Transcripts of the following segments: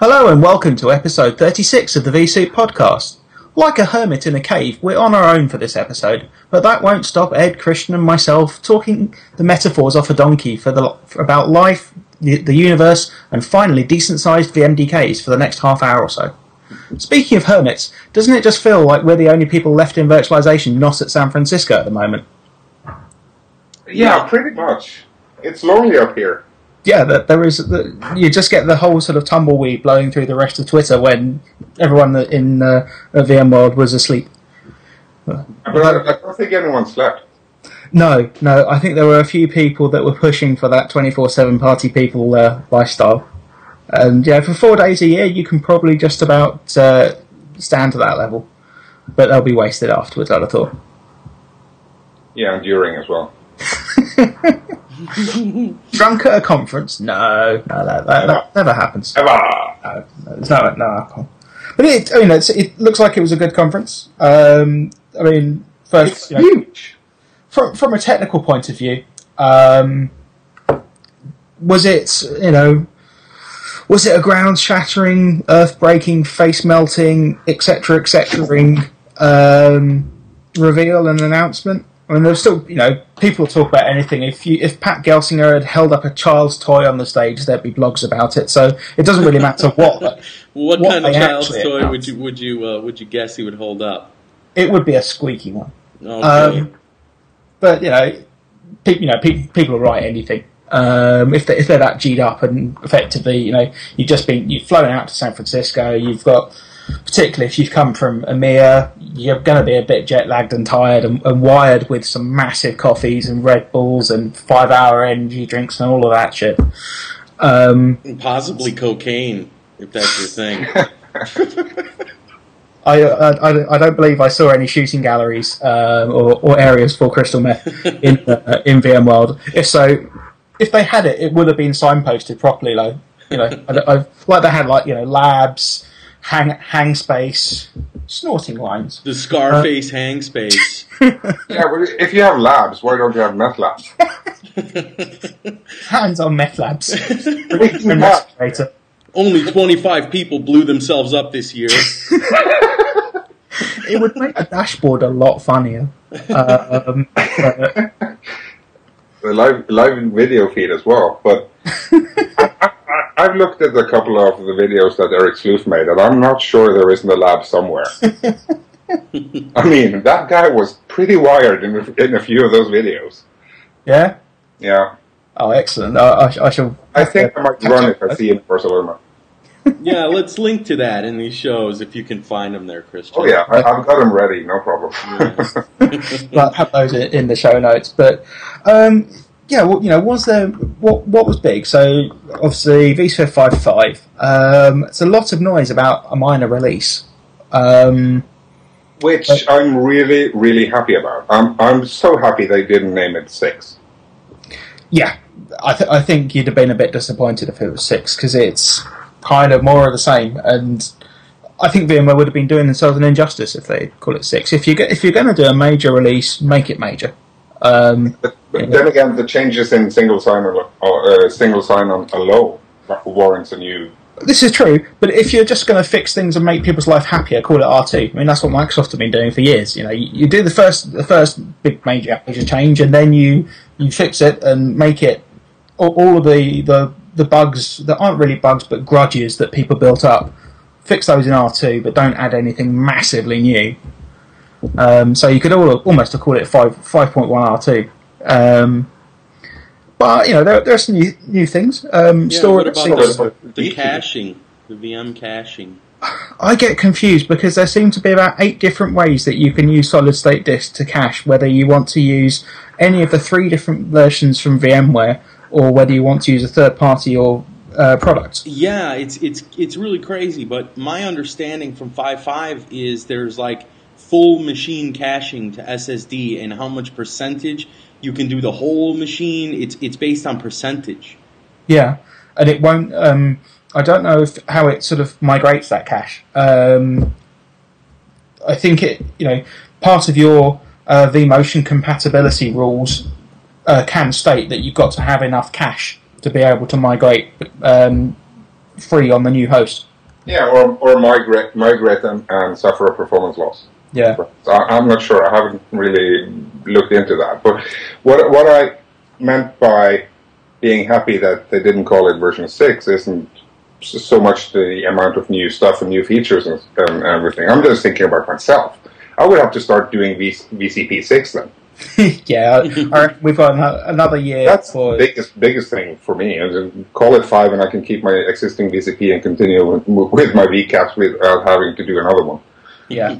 Hello and welcome to episode 36 of the vSoup podcast. Like a hermit in a cave, we're on our own for this episode, but that won't stop Ed, Christian, and myself talking the metaphors off a donkey for the for about life, the, the universe, and finally decent-sized VMDKs for the next half hour or so. Speaking of hermits, doesn't it just feel like we're the only people left in virtualization not at San Francisco at the moment? Yeah, pretty much. It's lonely up here. Yeah, that there is. You just get the whole sort of tumbleweed blowing through the rest of Twitter when everyone in uh, at VMworld was asleep. But I, I don't think anyone slept. No, no, I think there were a few people that were pushing for that twenty four seven party people uh, lifestyle, and yeah, for four days a year you can probably just about uh, stand to that level, but they'll be wasted afterwards. I'd have thought. Yeah, and during as well. Drunk at a conference? No, no, that, that, that never happens. Ever. No, there's no, no alcohol. But it, you know, it's, it looks like it was a good conference. Um, I mean, first, It's you know, huge. from from a technical point of view, um, was it you know, was it a ground shattering, earth breaking, face melting, etc. etc. um, reveal and announcement? I mean, there's still you know people talk about anything. If you if Pat Gelsinger had held up a child's toy on the stage, there'd be blogs about it. So it doesn't really matter what. What, What kind of child's toy announced. would you would you uh, would you guess he would hold up? It would be a squeaky one. Okay. Um, but you know, pe- you know, pe- people will write anything. Um, if they if they're that g'd up and effectively, you know, you've just been you've flown out to San Francisco. You've got, particularly if you've come from EMEA, you're going to be a bit jet lagged and tired and, and wired with some massive coffees and Red Bulls and five hour energy drinks and all of that shit. Um, Possibly cocaine, if that's your thing. I, I, I- I don't believe I saw any shooting galleries um, or, or areas for crystal meth in uh, in VMworld. If so, if they had it, it would have been signposted properly. Though, you know, I, I, like they had like you know labs, hang hang space, snorting lines. the Scarface hang space. Yeah, but if you have labs, why don't you have meth labs? Hands on meth labs. Only 25 people blew themselves up this year. It would make a dashboard a lot funnier. Um, uh, The live live video feed as well. But I, I, I've looked at a couple of the videos that Eric Sloof made, and I'm not sure there isn't a lab somewhere. I mean, that guy was pretty wired in a, in a few of those videos. yeah. Yeah, Oh, excellent. I, I, I shall. I think I might run if I see him for Saloma. Yeah, let's link to that in these shows if you can find them there, Christian. Oh yeah, I, I've got them ready, no problem. like have those in in the show notes. But um, yeah, well, you know, was there what what was big? So obviously vSphere five five. Um, it's a lot of noise about a minor release. Um, Which I'm really, really happy about. I'm, I'm so happy they didn't name it six. yeah, I, th- I think you'd have been a bit disappointed if it was six because it's kind of more of the same. And I think VMware would have been doing themselves an injustice if they call it six. If you get, if you're going to do a major release, make it major. Um, But, then again, the changes in single sign on uh, single sign on alone warrants a new. This is true, but if you're just going to fix things and make people's life happier, call it R2. I mean, that's what Microsoft have been doing for years. You know, you, you do the first the first big major major change, and then you you fix it and make it all, all of the, the the bugs that aren't really bugs but grudges that people built up. Fix those in R2, but don't add anything massively new. Um, so you could all, almost call it five five point one R2. Um, but you know, there, there are some new, new things. Um, Yeah, storage, what about the, the caching, the VM caching? I get confused because there seem to be about eight different ways that you can use solid state disk to cache, whether you want to use any of the three different versions from VMware or whether you want to use a third party or uh, product. Yeah, it's it's it's really crazy. But my understanding from 5.5 is there's like full machine caching to SSD, and how much percentage you can do the whole machine. It's it's based on percentage. Yeah, and it won't. Um, I don't know if, how it sort of migrates that cache. Um, I think it, you know, part of your uh, vMotion compatibility rules uh, can state that you've got to have enough cache to be able to migrate um, free on the new host. Yeah, or or migrate migrate and, and suffer a performance loss. Yeah. So I, I'm not sure. I haven't really looked into that. But what what I meant by being happy that they didn't call it version six isn't so much the amount of new stuff and new features and, and everything. I'm just thinking about myself. I would have to start doing v, VCP six then. yeah, we've got another year That's for the biggest biggest thing for me. Call it five, and I can keep my existing VCP and continue with, with my VCAPs without having to do another one. yeah.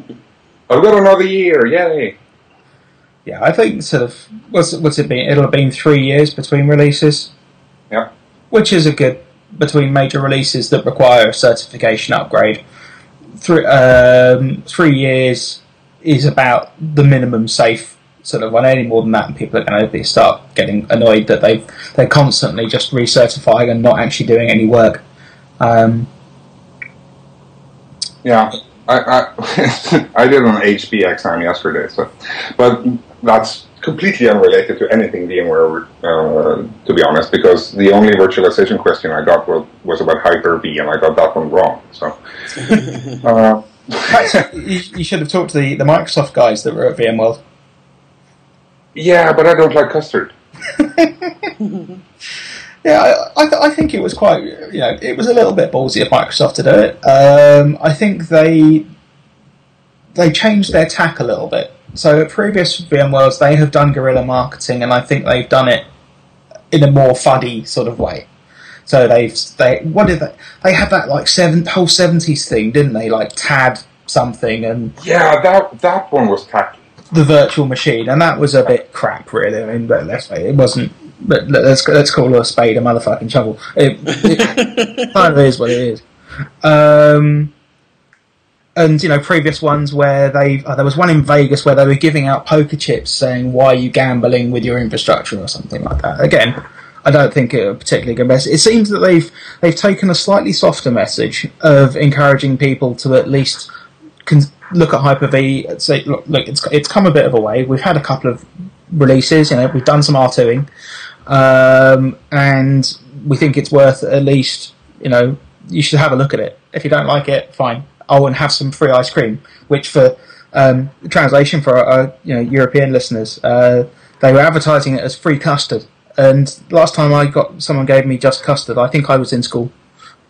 I've got another year! Yay! Yeah, I think sort of what's what's it been? It'll have been three years between releases. Yeah. which is a good between major releases that require a certification upgrade. Three um, three years is about the minimum safe sort of one. Any more than that, and people are going to be start getting annoyed that they they're constantly just recertifying and not actually doing any work. Um, Yeah, I I, I did an HP exam yesterday, so but that's completely unrelated to anything VMware, uh, to be honest, because the only virtualization question I got was, was about Hyper-V, and I got that one wrong. So, uh, you, you should have talked to the, the Microsoft guys that were at VMworld. yeah, but I don't like custard. Yeah, I, I, th- I think it was quite, you know, it was a little bit ballsy of Microsoft to do it. Um, I think they they changed their tack a little bit. So at previous VMworlds, they have done guerrilla marketing, and I think they've done it in a more fuddy sort of way. So they've they what did they they had that like seven whole seventies thing, didn't they? Like TAD something and Yeah, that that one was tacky. the virtual machine, and that was a bit crap, really. I mean, but let's say it wasn't. But let's let's call a spade a motherfucking shovel. It, it kind of is what it is. Um, and you know, previous ones where they uh, there was one in Vegas where they were giving out poker chips, saying "Why are you gambling with your infrastructure?" or something like that. Again, I don't think it particularly good message. It seems that they've they've taken a slightly softer message of encouraging people to at least con- look at Hyper V. Say, look, look, it's it's come a bit of a way. We've had a couple of releases. You know, we've done some R2ing, um, and we think it's worth at least. You know, you should have a look at it. If you don't like it, fine. Oh, and have some free ice cream. Which for um, translation for our you know European listeners, uh, they were advertising it as free custard. And last time I got someone gave me just custard. I think I was in school.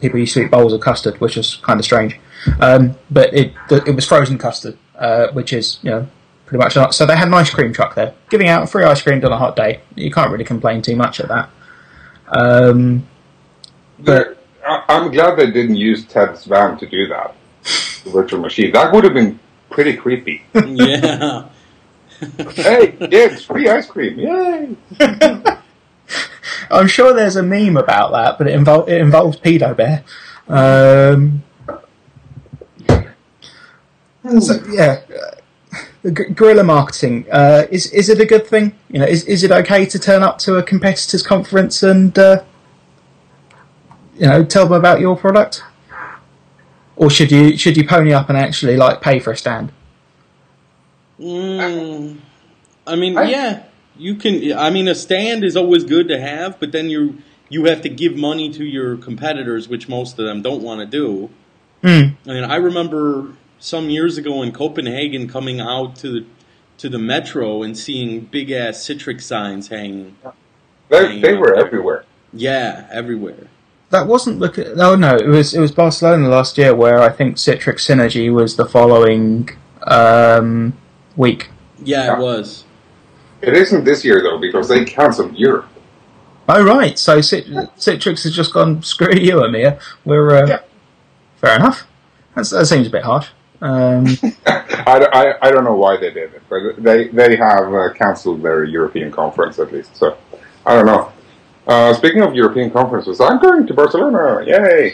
People used to eat bowls of custard, which was kind of strange. Um, but it it was frozen custard, uh, which is you know pretty much not. So they had an ice cream truck there, giving out free ice cream on a hot day. You can't really complain too much at that. Um, But I'm glad they didn't use Ted's van to do that. The virtual machine. That would have been pretty creepy. yeah. hey, kids, free ice cream! Yay! I'm sure there's a meme about that, but it, invol- it involves pedo bear. Um, so yeah, the gu- guerrilla marketing uh, is is it a good thing? You know, is is it okay to turn up to a competitors conference and uh, you know tell them about your product, or should you should you pony up and actually like pay for a stand? Mm, I mean, I- yeah, you can. I mean, a stand is always good to have, but then you you have to give money to your competitors, which most of them don't want to do. Hmm. I mean, I remember some years ago in Copenhagen coming out to the to the metro and seeing big ass Citrix signs hanging. They, they were everywhere. Yeah, everywhere. That wasn't look at no no it was it was Barcelona last year where I think Citrix Synergy was the following um, week. Yeah, Yeah. it was. It isn't this year though because they cancelled Europe. Oh right, so Cit- Citrix has just gone screw you, EMEA. We're uh, Yeah. fair enough. That's, that seems a bit harsh. Um, I, I, I don't know why they did it, but they they have uh, cancelled their European conference at least. So I don't know. Uh, speaking of European conferences, I'm going to Barcelona. Yay!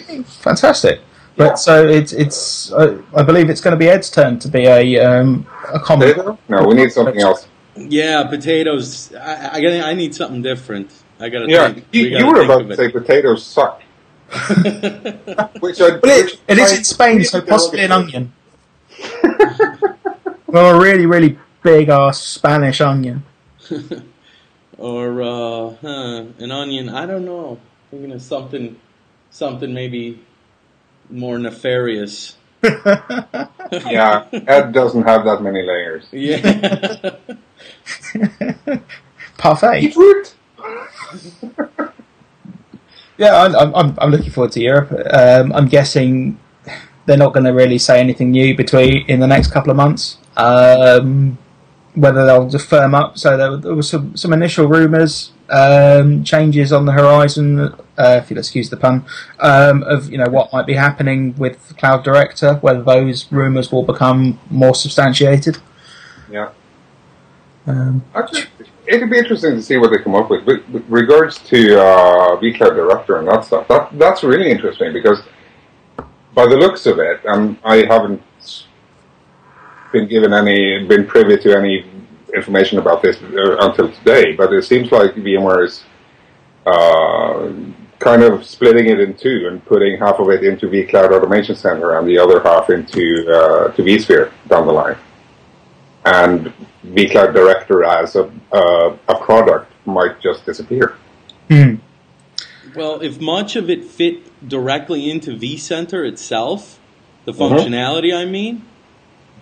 fantastic. But Yeah. so it's it's uh, I believe it's going to be Ed's turn to be a um, a common. Potato? No, we need something else. Yeah, potatoes. I, I, I need something different. I gotta. Yeah, think. you, We gotta you were think about to it. say potatoes suck. Which I, Well, it, it is in Spain, so possibly an onion. well, a really really big ass Spanish onion. or uh, huh, an onion. I don't know. Thinking of something, something maybe more nefarious. yeah, Ed doesn't have that many layers. Yeah. Parfait. Beetroot. Yeah, I'm, I'm, I'm looking forward to Europe. Um, I'm guessing they're not going to really say anything new between in the next couple of months. Um, whether they'll just firm up. So there, were there was some, some initial rumours, um, changes on the horizon, uh, if you'll excuse the pun, um, of you know what might be happening with Cloud Director. Whether those rumours will become more substantiated. Yeah. Um, Actually, it'd be interesting to see what they come up with. With, with regards to uh, vCloud Director and that stuff, that that's really interesting because by the looks of it, and I haven't been given any, been privy to any information about this uh, until today, but it seems like VMware is uh, kind of splitting it in two and putting half of it into vCloud Automation Center and the other half into uh, to vSphere down the line. And vCloud Director as a uh, a product might just disappear. hmm. Well, if much of it fit directly into vCenter itself, the Mhm. functionality, I mean,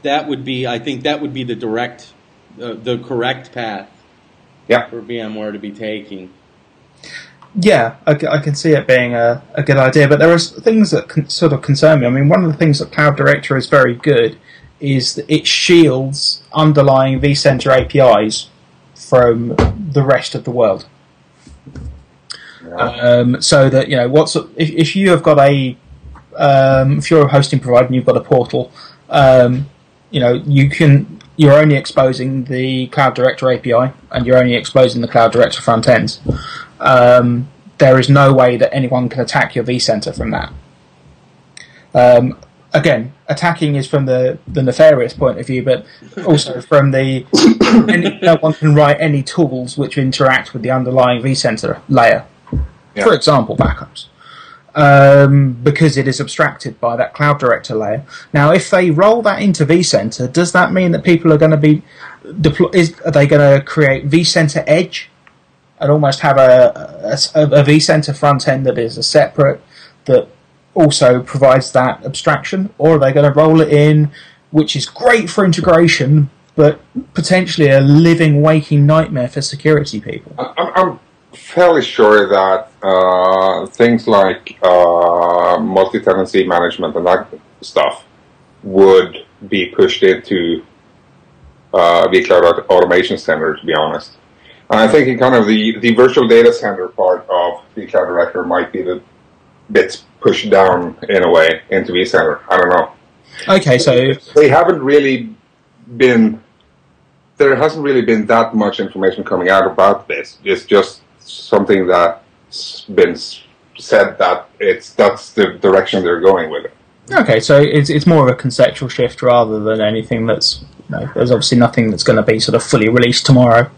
that would be, I think, that would be the direct, uh, the correct path Yeah. for VMware to be taking. Yeah, I can see it being a, a good idea, but there are things that con- sort of concern me. I mean, one of the things that Cloud Director is very good is that it shields underlying vCenter APIs from the rest of the world. Yeah. Um, so that you know, what's if, if you have got a um, if you're a hosting provider and you've got a portal, um, you know, you can you're only exposing the Cloud Director API and you're only exposing the Cloud Director front ends. Um, there is no way that anyone can attack your vCenter from that. Um, again, attacking is from the, the nefarious point of view, but also from the any, no one can write any tools which interact with the underlying vCenter layer. Yeah. For example, backups. Um, because it is abstracted by that Cloud Director layer. Now, if they roll that into vCenter, does that mean that people are going to be deploy? Is, are they going to create vCenter Edge and almost have a, a, a vCenter front end that is a separate that also provides that abstraction, or are they going to roll it in, which is great for integration, but potentially a living, waking nightmare for security people? I'm, I'm fairly sure that uh, things like uh, multi-tenancy management and that stuff would be pushed into uh, vCloud Automation Center, to be honest. And I think in kind of the, the virtual data center part of vCloud Director might be the bits pushed down in a way into vCenter. I don't know. Okay, so They haven't really been. There hasn't really been that much information coming out about this. It's just something that's been said that it's that's the direction they're going with it. Okay, so it's it's more of a conceptual shift rather than anything that's. You know, there's obviously nothing that's going to be sort of fully released tomorrow.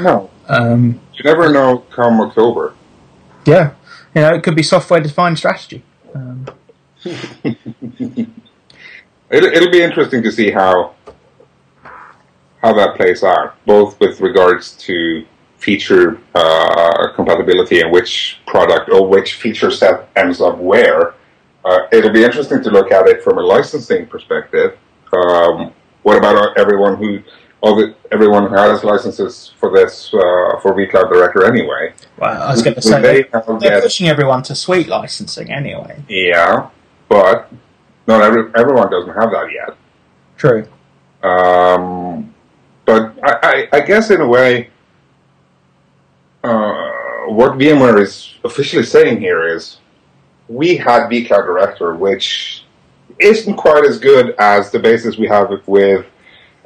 No, Um, you never know. Come October, yeah, you know, it could be software defined strategy. Um, it'll, it'll be interesting to see how how that plays out, both with regards to feature uh, compatibility and which product or which feature set ends up where. Uh, it'll be interesting to look at it from a licensing perspective. Um, what about everyone who, all the, everyone who has licenses for this uh, for vCloud Director anyway? well, I was going to say they they're, they're get- pushing everyone to suite licensing anyway. Yeah, but not every, everyone doesn't have that yet. True. Um, but I, I, I guess in a way, uh, what VMware is officially saying here is we had vCloud Director, which isn't quite as good as the basis we have with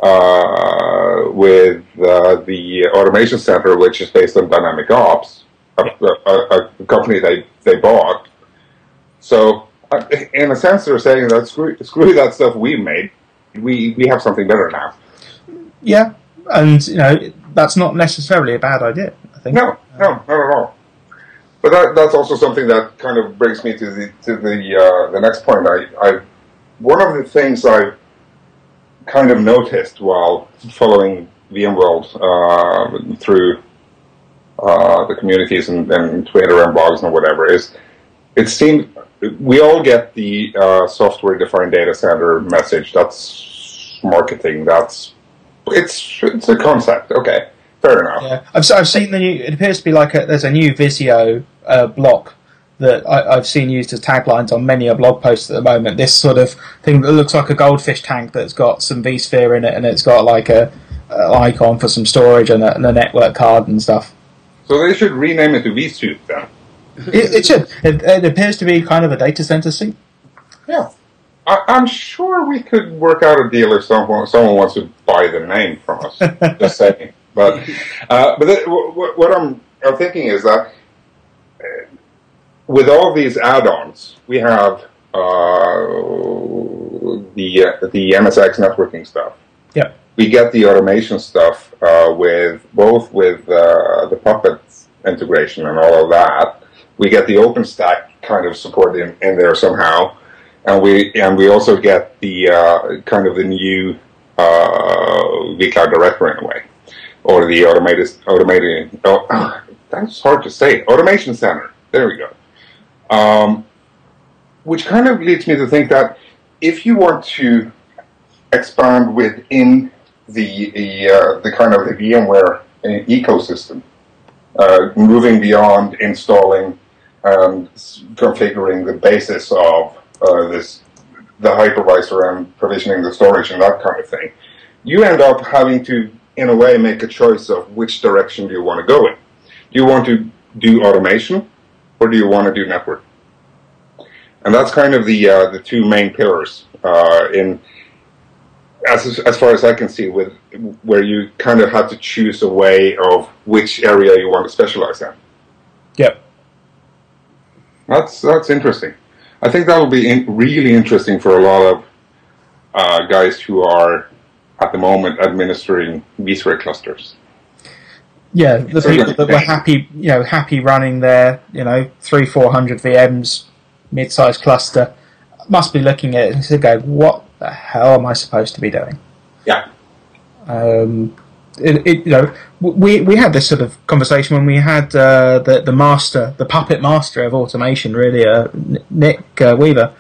uh, with uh, the Automation Center, which is based on Dynamic Ops, a, a, a company they, they bought. So, uh, in a sense, they're saying that screw, screw that stuff we made. We we have something better now. Yeah, and you know that's not necessarily a bad idea. Think. No, no, not at all. But that, that's also something that kind of brings me to the to the uh, the next point. I, I one of the things I've kind of noticed while following VMworld uh, through uh, the communities and, and Twitter and blogs and whatever is it seemed we all get the uh, software-defined data center message. That's marketing. That's it's it's a concept. Okay, fair enough. Yeah, I've, I've seen the new. It appears to be like a, there's a new Visio uh, block that I, have seen used as taglines on many a blog post at the moment. This sort of thing that looks like a goldfish tank that's got some vSphere in it, and it's got like a, a icon for some storage and a, and a, network card and stuff. So they should rename it to vSuite then. it, it, should. It, it, appears to be kind of a data center suite. Yeah. I, am sure we could work out a deal if someone someone wants to buy the name from us. Just saying. But uh, but th- w- what I'm, I'm thinking is that uh, with all these add-ons, we have uh, the uh, the NSX networking stuff. Yeah. We get the automation stuff uh, with both with uh, the Puppet integration and all of that. We get the OpenStack kind of support in, in there somehow, and we and we also get the uh, kind of the new vCloud directory in a way, or the automated automated. Oh, that's hard to say. Automation center. There we go. Um, which kind of leads me to think that if you want to expand within the the, uh, the kind of the VMware uh, ecosystem, uh, moving beyond installing and configuring the basis of uh, this the hypervisor and provisioning the storage and that kind of thing, you end up having to, in a way, make a choice of which direction do you want to go in. Do you want to do automation or do you want to do network? And that's kind of the uh, the two main pillars uh, in as as far as I can see, with where you kind of have to choose a way of which area you want to specialize in. Yep. That's that's interesting. I think that will be in, really interesting for a lot of uh, guys who are at the moment administering vSphere clusters. Yeah, the people that were happy, you know, happy running their, you know, three, four hundred VMs, mid-sized cluster, must be looking at it and go, "What the hell am I supposed to be doing?" Yeah. Um, it, it, you know, we we had this sort of conversation when we had uh, the the master, the puppet master of automation, really, uh, Nick uh, Weaver,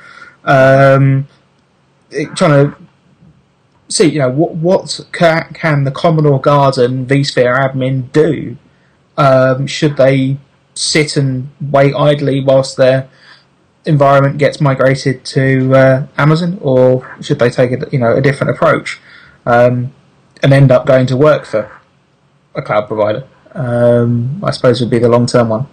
um, trying to see, you know, what what can, can the Commodore Garden vSphere admin do? Um, should they sit and wait idly whilst their environment gets migrated to uh, Amazon, or should they take a you know a different approach um, and end up going to work for a cloud provider? Um, I suppose would be the long term one.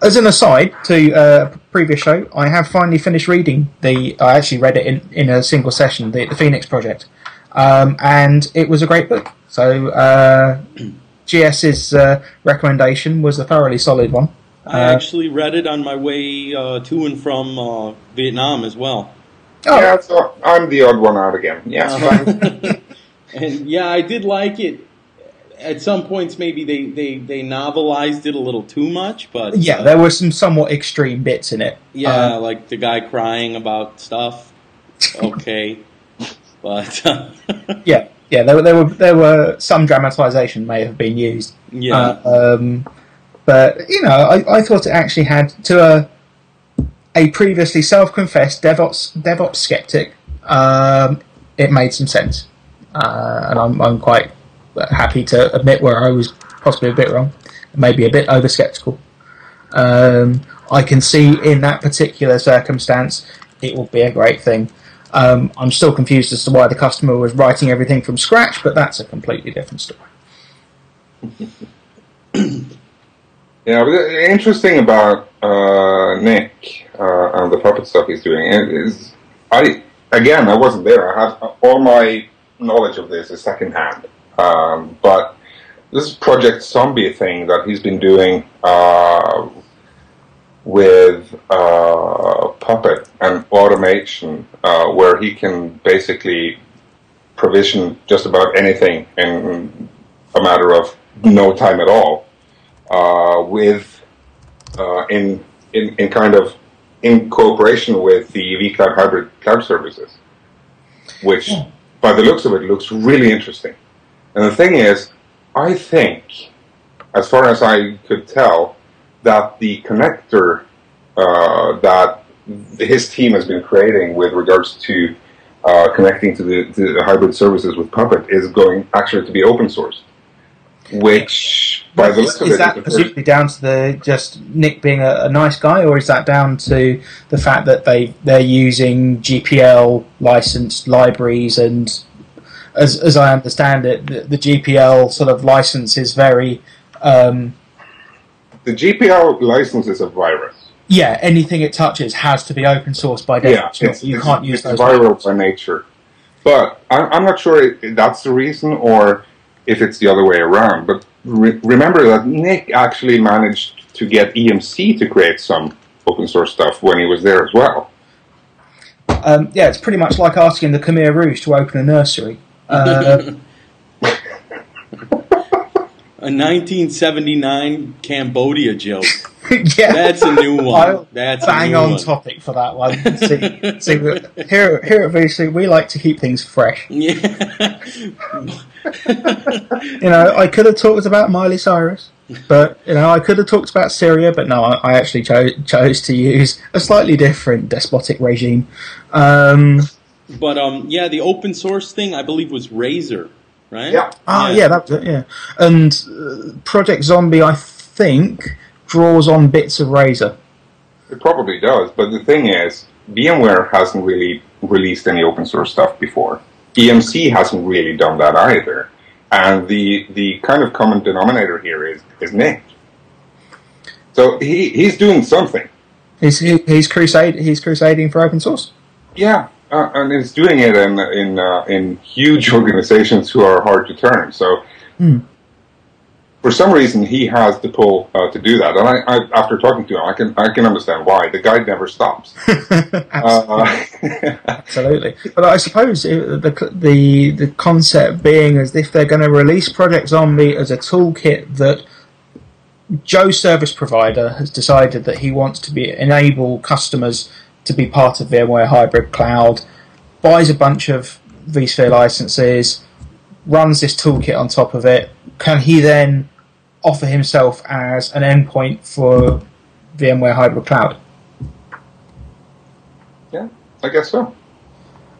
As an aside to uh, a previous show, I have finally finished reading the. I actually read it in, in a single session, the, the Phoenix Project, um, and it was a great book. So uh, GS's uh, recommendation was a thoroughly solid one. I uh, actually read it on my way uh, to and from uh, Vietnam as well. Oh. Yeah, so I'm the odd one out again. Yeah, uh-huh. and yeah, I did like it. At some points, maybe they, they, they novelized it a little too much, but yeah, uh, there were some somewhat extreme bits in it. Yeah, uh, like the guy crying about stuff. Okay, but yeah, yeah, there were there were there were some dramatization may have been used. Yeah. Um, but you know, I, I thought it actually had to a a previously self-confessed DevOps DevOps skeptic. Um, it made some sense, uh, and I'm I'm quite happy to admit where I was possibly a bit wrong, maybe a bit over skeptical. Um, I can see in that particular circumstance it will be a great thing. Um, I'm still confused as to why the customer was writing everything from scratch, but that's a completely different story. Yeah, interesting about uh, Nick uh, and the puppet stuff he's doing is, I again, I wasn't there. I have all my knowledge of this is secondhand. Um, but this Project Zombie thing that he's been doing uh, with uh, Puppet and automation, uh, where he can basically provision just about anything in a matter of no time at all uh, with uh, in, in in kind of in cooperation with the vCloud hybrid cloud services, which yeah. by the looks of it looks really interesting. And the thing is, I think, as far as I could tell, that the connector uh, that his team has been creating with regards to uh, connecting to the, to the hybrid services with Puppet is going actually to be open source. Which, by the is, of is it, that is the first- presumably down to the just Nick being a, a nice guy, or is that down to the fact that they they're using GPL licensed libraries and as as I understand it, the, the GPL sort of license is very um, the GPL license is a virus. yeah anything it touches has to be open source by Yeah, it's, you it's- can't use it's those. viral by nature. But I'm, I'm not sure if that's the reason or if it's the other way around. But re- remember that Nick actually managed to get EMC to create some open source stuff when he was there as well. Um, yeah, it's pretty much like asking the Khmer Rouge to open a nursery. Uh, A 1979 Cambodia joke. yeah, That's a new one. That's a bang on one. topic for that one. see, see, here, here at vSoup, we like to keep things fresh. Yeah. You know, I could have talked about Miley Cyrus, but you know, I could have talked about Syria, but no, I, I actually cho- chose to use a slightly different despotic regime. Um, but um, yeah, the open source thing I believe was Razor, right? Yeah. ah, yeah. that was it. Yeah, and uh, Project Zombie, I think, draws on bits of Razor. It probably does, but the thing is, VMware hasn't really released any open source stuff before. EMC hasn't really done that either. And the the kind of common denominator here is is Nick. So he, he's doing something. He's he, he's crusade he's crusading for open source. Yeah, uh, and he's doing it in in uh, in huge organizations who are hard to turn. So, Hmm. for some reason, he has the pull uh, to do that. And I, I, after talking to him, I can I can understand why. The guy never stops. Uh, Absolutely, but I suppose the the the concept being as if they're going to release Project Zombie as a toolkit that Joe Service Provider has decided that he wants to be enable customers to be part of VMware Hybrid Cloud, buys a bunch of vSphere licenses, runs this toolkit on top of it. Can he then offer himself as an endpoint for VMware Hybrid Cloud? yeah, I guess so.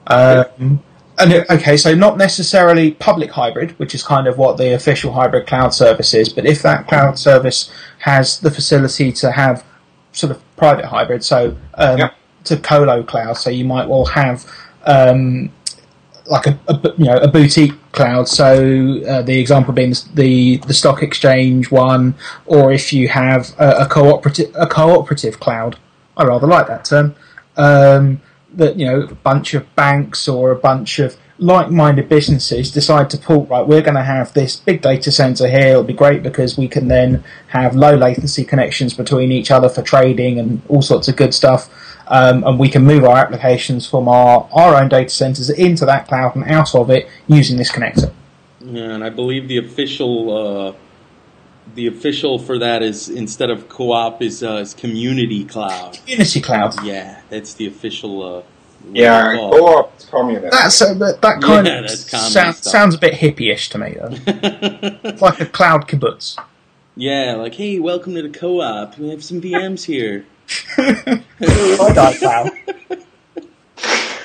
Um, and it- okay, so not necessarily public hybrid, which is kind of what the official hybrid cloud service is, but if that cloud service has the facility to have sort of private hybrid, so um, Yeah. To colo cloud, so you might well have um, like a, a you know a boutique cloud. So uh, the example being the the stock exchange one, or if you have a, a cooperative a cooperative cloud. I rather like that term. Um, that you know a bunch of banks or a bunch of like-minded businesses decide to pull right we're going to have this big data center here it'll be great because we can then have low latency connections between each other for trading and all sorts of good stuff um, and we can move our applications from our, our own data centers into that cloud and out of it using this connector Yeah, and I believe the official uh, the official for that is instead of co-op is, uh, is community cloud. Community cloud Yeah, that's the official. Uh, Yeah, they call co-op is communist. that's uh, that, that kind Yeah, of that's sound, sounds a bit hippie-ish to me though it's like a cloud kibbutz yeah, like hey, welcome to the co-op. We have some VMs here. I die cloud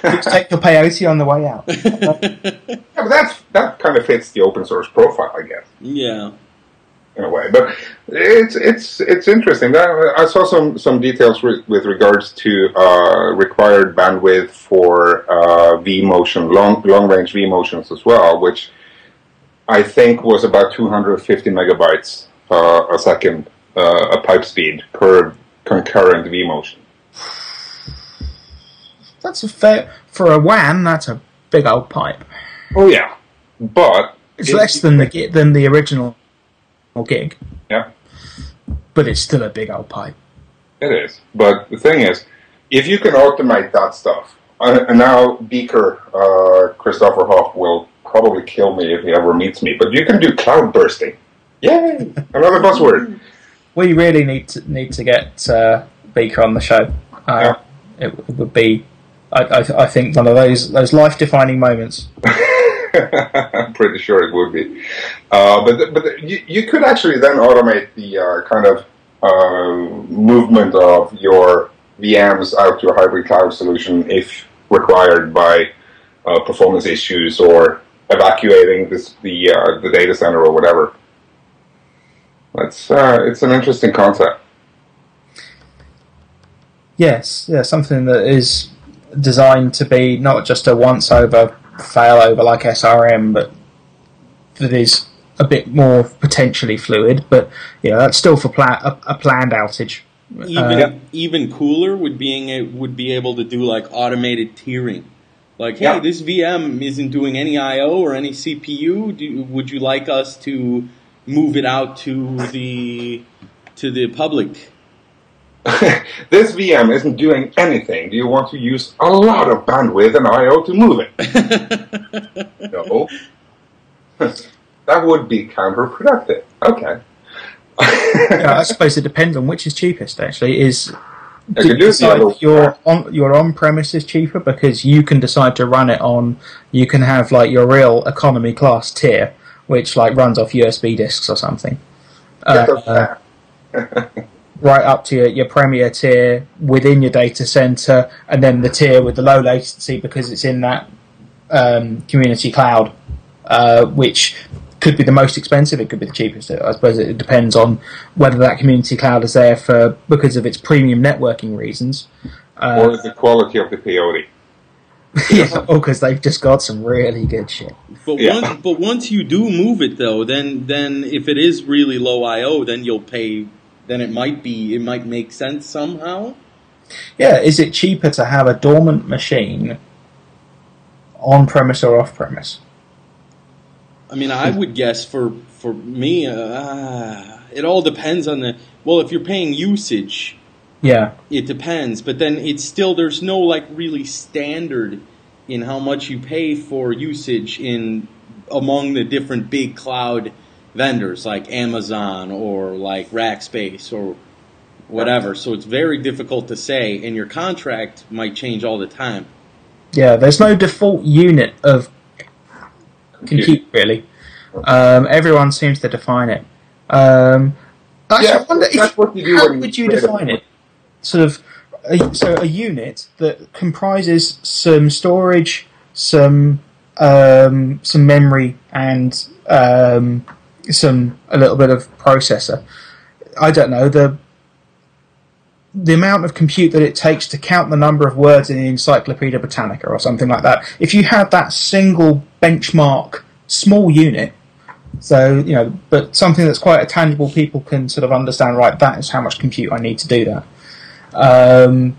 Just take your peyote on the way out yeah, but that's that kind of fits the open source profile, I guess. yeah, in a way. But it's it's it's interesting. I saw some some details re- with regards to uh, required bandwidth for uh, vMotion, long long range vMotions as well, which I think was about 250 megabytes uh, a second, uh, a pipe speed per concurrent vMotion. That's a fair for a WAN. That's a big old pipe. Oh yeah, but It's it- less than the than the original gig, yeah. but it's still a big old pipe. It is. But the thing is, if you can automate that stuff, and now Beaker, uh, Christopher Hoff will probably kill me if he ever meets me, but you can do cloud bursting. Yay! Another buzzword. We really need to need to get uh, Beaker on the show. Uh, it, it would be, I, I, I think, one of those those life defining moments. I'm pretty sure it would be. Uh, but but you, you could actually then automate the uh, kind of uh, movement of your VMs out to a hybrid cloud solution if required by uh, performance issues or evacuating this, the uh, the data center or whatever. It's uh, it's an interesting concept. Yes, yeah, something that is designed to be not just a once over failover like SRM, but that is a bit more potentially fluid. But yeah, that's still for pla- a, a planned outage. Even Uh, even cooler would being a, would be able to do like automated tiering. Like, hey, Yeah. this VM isn't doing any I/O or any CPU. Do, would you like us to move it out to the to the public? this VM isn't doing anything. Do you want to use a lot of bandwidth and I/O to move it? no. that would be counterproductive. Okay. yeah, I suppose it depends on which is cheapest. Actually, is I do could you do it the decide other your on your on premise is cheaper because you can decide to run it on. You can have like your real economy class tier, which like runs off USB disks or something. Uh, right up to your, your premier tier within your data center, and then the tier with the low latency because it's in that um, community cloud, uh, which could be the most expensive. It could be the cheapest. I suppose it depends on whether that community cloud is there for because of its premium networking reasons, or uh, the quality of the POD. Yeah, or because they've just got some really good shit. But Yeah. once, but once you do move it though, then then if it is really low I/O, then you'll pay. Then it might be it might make sense somehow. Yeah, is it cheaper to have a dormant machine on premise or off premise? I mean, I would guess for for me, uh, it all depends on the. Well, if you're paying usage, Yeah, it depends. But then it's still there's no like really standard in how much you pay for usage in among the different big cloud vendors like Amazon or like Rackspace or whatever. So it's very difficult to say, and your contract might change all the time. yeah. There's no default unit of compute really. Um, everyone seems to define it. Um, actually, Yeah, I wonder that's if, what you do how when you would you create a- define it? Sort of, a, so a unit that comprises some storage, some um, some memory, and um, some a little bit of processor. I don't know the the amount of compute that it takes to count the number of words in the Encyclopedia Britannica or something like that. If you had that single benchmark small unit, so you know, but something that's quite a tangible, people can sort of understand. Right, that is how much compute I need to do that, um,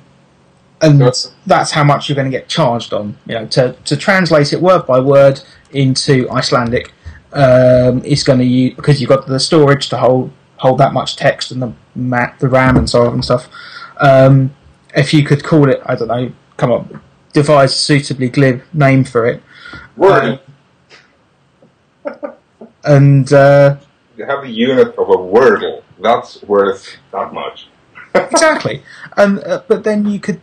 and That's- that's how much you're going to get charged on. You know, to to translate it word by word into Icelandic um, is going to use because you've got the storage to hold hold that much text and the ma- the RAM and so on and stuff. Um, if you could call it, I don't know, come up, devise a suitably glib name for it, Word. and uh, you have a unit of a wordle. That's worth that much. exactly. And uh, but then you could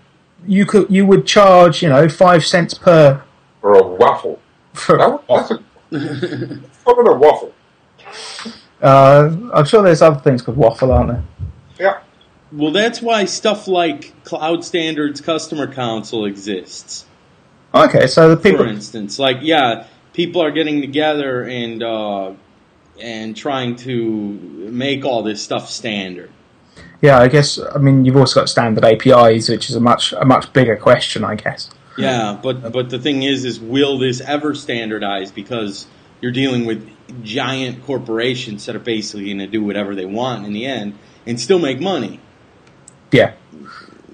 you could you would charge you know five cents per Or a waffle. for. That, that's a, call a waffle. Uh, I'm sure there's other things called waffle, aren't there? Yeah. Well, that's why stuff like Cloud Standards Customer Council exists. Okay, so the people, for instance, like yeah, people are getting together and uh, and trying to make all this stuff standard. Yeah, I guess. I mean, you've also got standard APIs, which is a much a much bigger question, I guess. Yeah, but but the thing is, is will this ever standardize? Because you're dealing with giant corporations that are basically going to do whatever they want in the end and still make money. Yeah.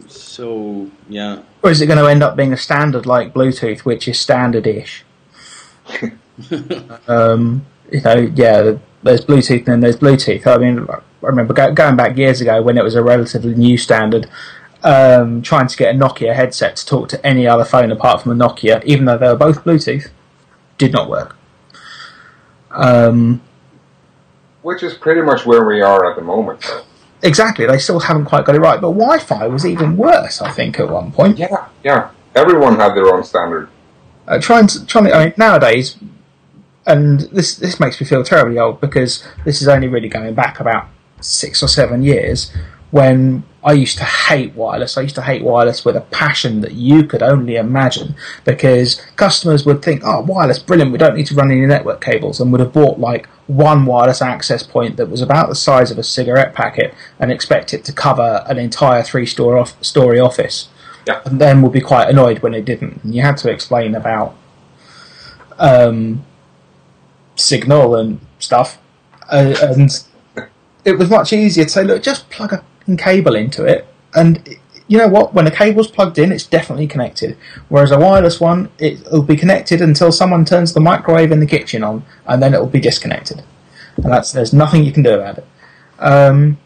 So yeah, Or is it going to end up being a standard like Bluetooth, which is standard-ish? um, you know, yeah. There's Bluetooth and then there's Bluetooth. I mean, I remember go, going back years ago when it was a relatively new standard. Um, trying to get a Nokia headset to talk to any other phone apart from a Nokia, even though they were both Bluetooth, did not work. Um, Which is pretty much where we are at the moment, though. exactly, they still haven't quite got it right. But Wi-Fi was even worse, I think, at one point. Yeah, yeah. Everyone had their own standard. uh, trying to trying to I mean, nowadays, and this this makes me feel terribly old because this is only really going back about six or seven years when I used to hate wireless. I used to hate wireless with a passion that you could only imagine because customers would think, oh, wireless, brilliant, we don't need to run any network cables, and would have bought like one wireless access point that was about the size of a cigarette packet and expect it to cover an entire three story office. Yeah. And then would be quite annoyed when it didn't. And you had to explain about um, signal and stuff. Uh, and it was much easier to say, look, just plug a cable into it, and you know what? When a cable's plugged in, it's definitely connected. Whereas a wireless one, it'll be connected until someone turns the microwave in the kitchen on, and then it'll be disconnected. And that's there's nothing you can do about it. Um,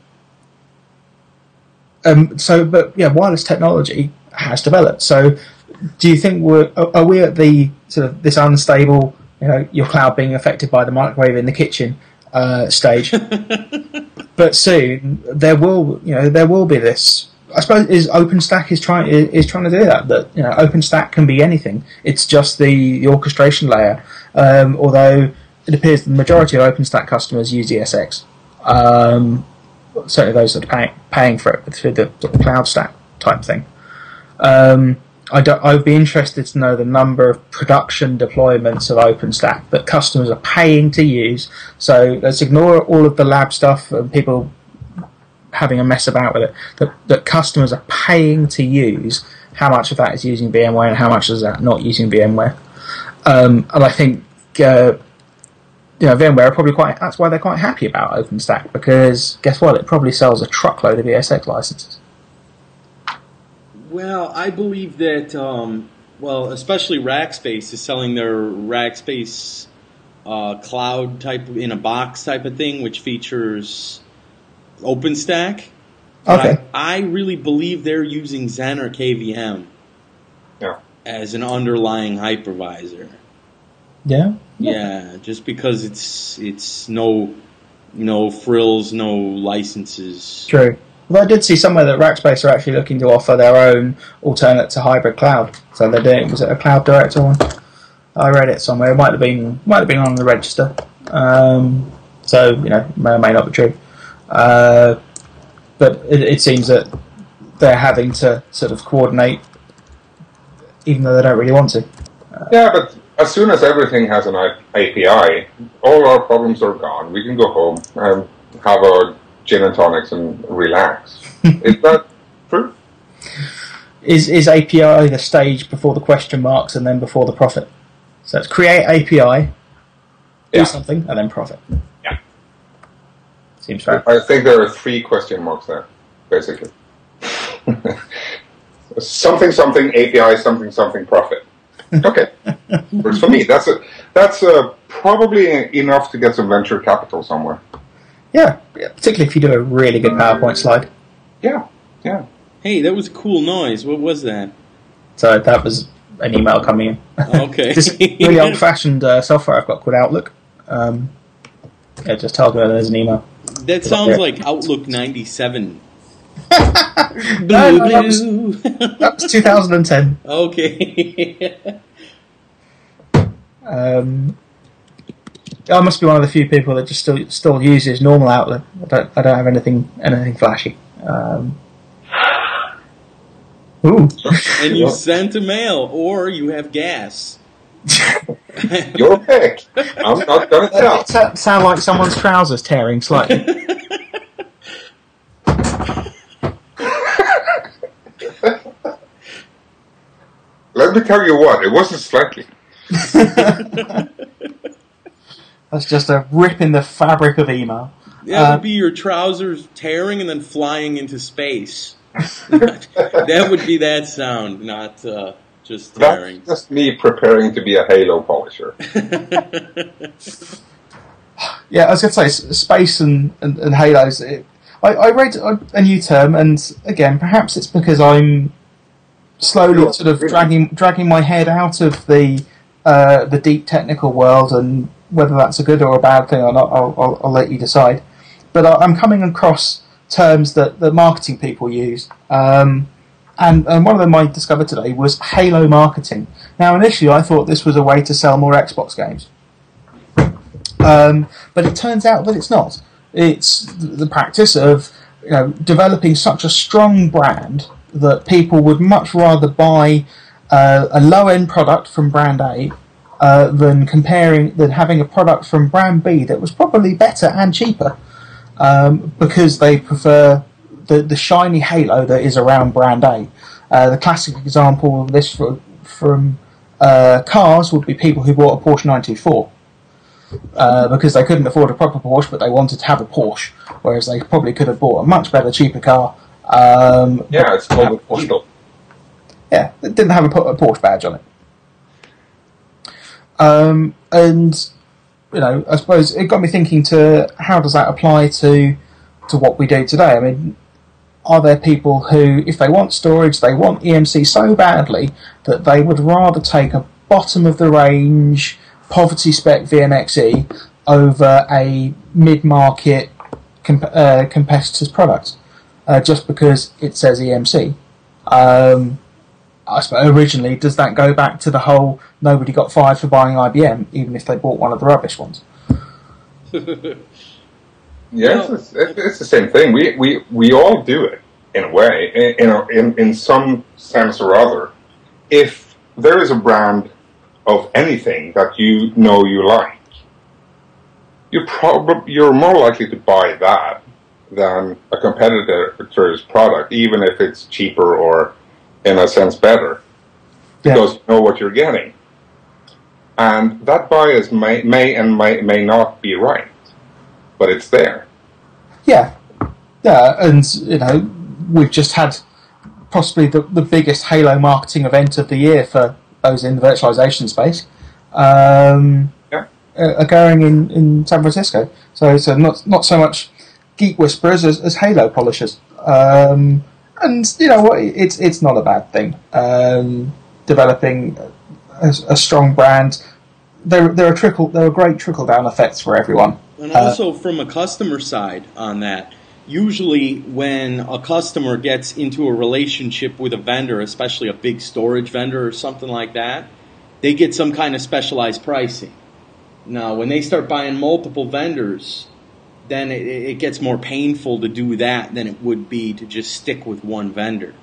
um, so, but yeah, wireless technology has developed. So, do you think we're are we at the sort of this unstable, you know, your cloud being affected by the microwave in the kitchen uh, stage? but soon there will you know there will be this. I suppose is OpenStack is trying is trying to do that. That you know OpenStack can be anything. It's just the, the orchestration layer. Um, although it appears the majority of OpenStack customers use ESX. Um, certainly those that are pay, paying for it through the, the cloud stack type thing. Um, I would be interested to know the number of production deployments of OpenStack that customers are paying to use. So let's ignore all of the lab stuff and people having a mess about with it. That, that customers are paying to use. How much of that is using VMware and how much is that not using VMware? Um, and I think uh, you know VMware are probably quite. That's why they're quite happy about OpenStack because guess what? It probably sells a truckload of ESX licenses. Well, I believe that, um, well, especially Rackspace is selling their Rackspace uh, cloud type in a box type of thing, which features OpenStack. Okay. I, I, really believe they're using Xen or KVM yeah. as an underlying hypervisor. Yeah. Yeah, just because it's it's no no frills, no licenses. True. Well, I did see somewhere that Rackspace are actually looking to offer their own alternate to hybrid cloud. So they're doing was it a cloud director one? I read it somewhere. It might have been might have been on the register. Um, so you know may or may not be true. Uh, but it, it, seems that they're having to sort of coordinate, even though they don't really want to. Uh, yeah, but as soon as everything has an API, all our problems are gone. We can go home and have a gin and tonics and relax. is that true? Is is API the stage before the question marks and then before the profit? So it's create API, do yeah. something, and then profit. Yeah. Seems fair. I think there are three question marks there, basically. something, something, API, something, something, profit. Okay. Works for me. That's a, that's a, probably enough to get some venture capital somewhere. Yeah, particularly if you do a really good PowerPoint slide. Yeah, yeah. Hey, that was a cool noise. What was that? So that was an email coming in. Okay. this really old-fashioned uh, software I've got called Outlook. Um, it just tells me there's an email. That sounds like Outlook '97. blue, no, no, that, was, that was 2010. Okay. um, I must be one of the few people that just still still uses normal Outlook. I don't, I don't have anything anything flashy. Um, ooh. and you sent a mail, or you have gas. Your pick. I'm not going to tell. It sounds sound like someone's trousers tearing slightly. Let me tell you what, it wasn't slightly. That's just a rip in the fabric of email. Yeah, uh, would be your trousers tearing and then flying into space. that would be that sound, not uh, just tearing. That's just me preparing to be a Halo polisher. yeah, I was going to say space and, and, and Halos. It, I, I read a new term, and again, perhaps it's because I'm slowly sort of dragging dragging my head out of the uh, the deep technical world and whether that's a good or a bad thing or not, I'll, I'll, I'll let you decide. But I'm coming across terms that the marketing people use. Um, and, and one of them I discovered today was Halo marketing. Now, initially, I thought this was a way to sell more Xbox games. Um, but it turns out that it's not. It's the practice of you know, developing such a strong brand that people would much rather buy uh, a low end product from brand A uh, than comparing than having a product from brand B that was probably better and cheaper um, because they prefer the, the shiny halo that is around brand A. Uh, the classic example of this for, from uh, cars would be people who bought a Porsche 924 uh, because they couldn't afford a proper Porsche, but they wanted to have a Porsche, whereas they probably could have bought a much better, cheaper car. Um, Yeah, it's called a Porsche. yeah, it didn't have a, a Porsche badge on it. Um, and you know, I suppose it got me thinking to how does that apply to to what we do today? I mean, are there people who, if they want storage, they want EMC so badly that they would rather take a bottom of the range poverty spec VNXe over a mid market comp- uh, competitor's product uh, just because it says EMC? Um, I suppose originally, does that go back to the whole nobody got fired for buying IBM, even if they bought one of the rubbish ones? Yes, it's, it's, it's the same thing. We, we, we all do it in a way, in, in, a- in, in some sense or other. If there is a brand of anything that you know you like, you're probably you're more likely to buy that than a competitor's product, even if it's cheaper or, in a sense, better, because you know what you're getting. And that bias may, may and may, may not be right, but it's there. Yeah, yeah, and you know we've just had possibly the, the biggest Halo marketing event of the year for those in the virtualization space. Um, Yeah. uh, occurring in, in San Francisco, so so not not so much geek whisperers as, as Halo polishers. Um, and you know what? It's it's not a bad thing. Um, developing a, a strong brand. There, there are trickle. There are great trickle down effects for everyone. And Uh, also from a customer side on that, usually when a customer gets into a relationship with a vendor, especially a big storage vendor or something like that, they get some kind of specialized pricing. Now, when they start buying multiple vendors, then it, it gets more painful to do that than it would be to just stick with one vendor.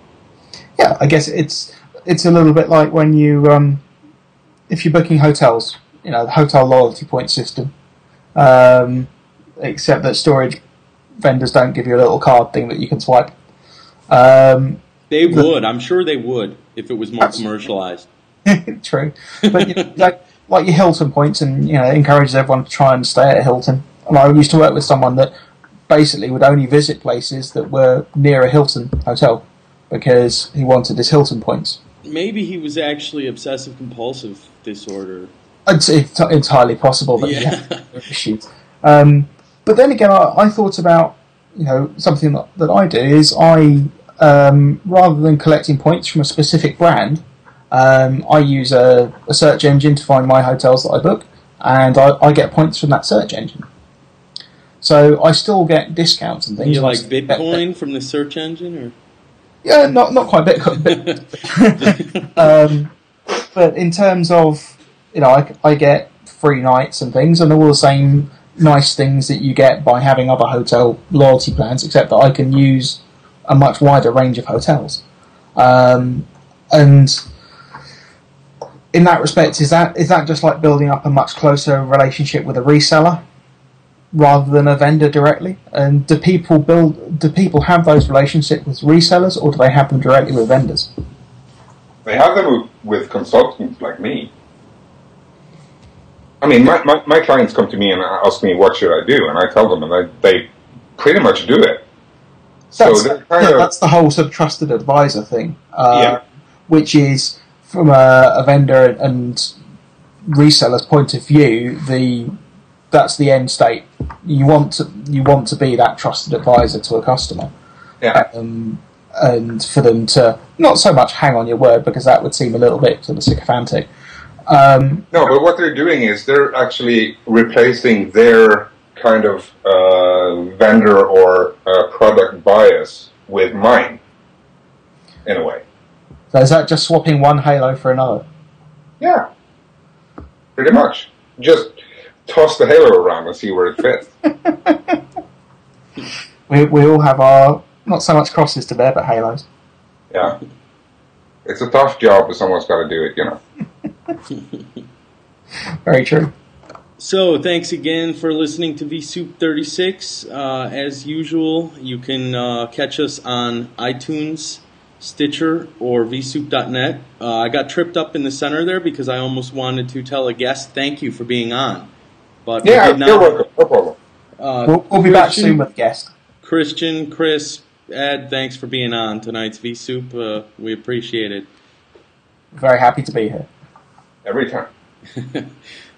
yeah, I guess it's it's a little bit like when you um, if you're booking hotels, you know, the hotel loyalty point system. Um, except that storage vendors don't give you a little card thing that you can swipe. Um, They The- would, I'm sure they would, if it was more commercialized. true, but you know, like like your Hilton points, and you know, encourages everyone to try and stay at Hilton. And I used to work with someone that basically would only visit places that were near a Hilton hotel because he wanted his Hilton points. Maybe he was actually obsessive compulsive disorder. It's, it's entirely possible that Yeah. issues. Um, but then again, I, I thought about you know something that, that I do is I um, rather than collecting points from a specific brand, um, I use a, a search engine to find my hotels that I book, and I, I get points from that search engine. So I still get discounts and things. You like Bitcoin from the search engine, or Yeah, not not quite Bitcoin, but um, but in terms of you know, I, I get free nights and things, and all the same nice things that you get by having other hotel loyalty plans, except that I can use a much wider range of hotels. Um, and in that respect, is that is that just like building up a much closer relationship with a reseller rather than a vendor directly? And do people build? Do people have those relationships with resellers, or do they have them directly with vendors? They have them with, consultants like me. I mean, my, my, my clients come to me and ask me what should I do, and I tell them, and they, they pretty much do it. So That's, they're kind of that's the whole sort of trusted advisor thing, uh, Yeah. which is from a, a vendor and reseller's point of view, the that's the end state. You want to you want to be that trusted advisor to a customer, yeah. um, and for them to not so much hang on your word because that would seem a little bit sort of sycophantic. Um, No, but what they're doing is they're actually replacing their kind of uh, vendor or uh, product bias with mine, in a way. so is that just swapping one Halo for another? Yeah, pretty much. Just toss the halo around and see where it fits. we we all have our not so much crosses to bear, but halos. Yeah. It's a tough job, but someone's got to do it, you know. Very true. So, thanks again for listening to vSoup 36. Uh, as usual, you can uh, catch us on iTunes, Stitcher, or vsoup.net. Uh, I got tripped up in the center there because I almost wanted to tell a guest thank you for being on. But we Yeah, did not. you're welcome. No problem. Uh, We'll, we'll be back soon with a guest. Christian, Chris, Ed, thanks for being on tonight's vSoup. Uh, we appreciate it. Very happy to be here. Every time.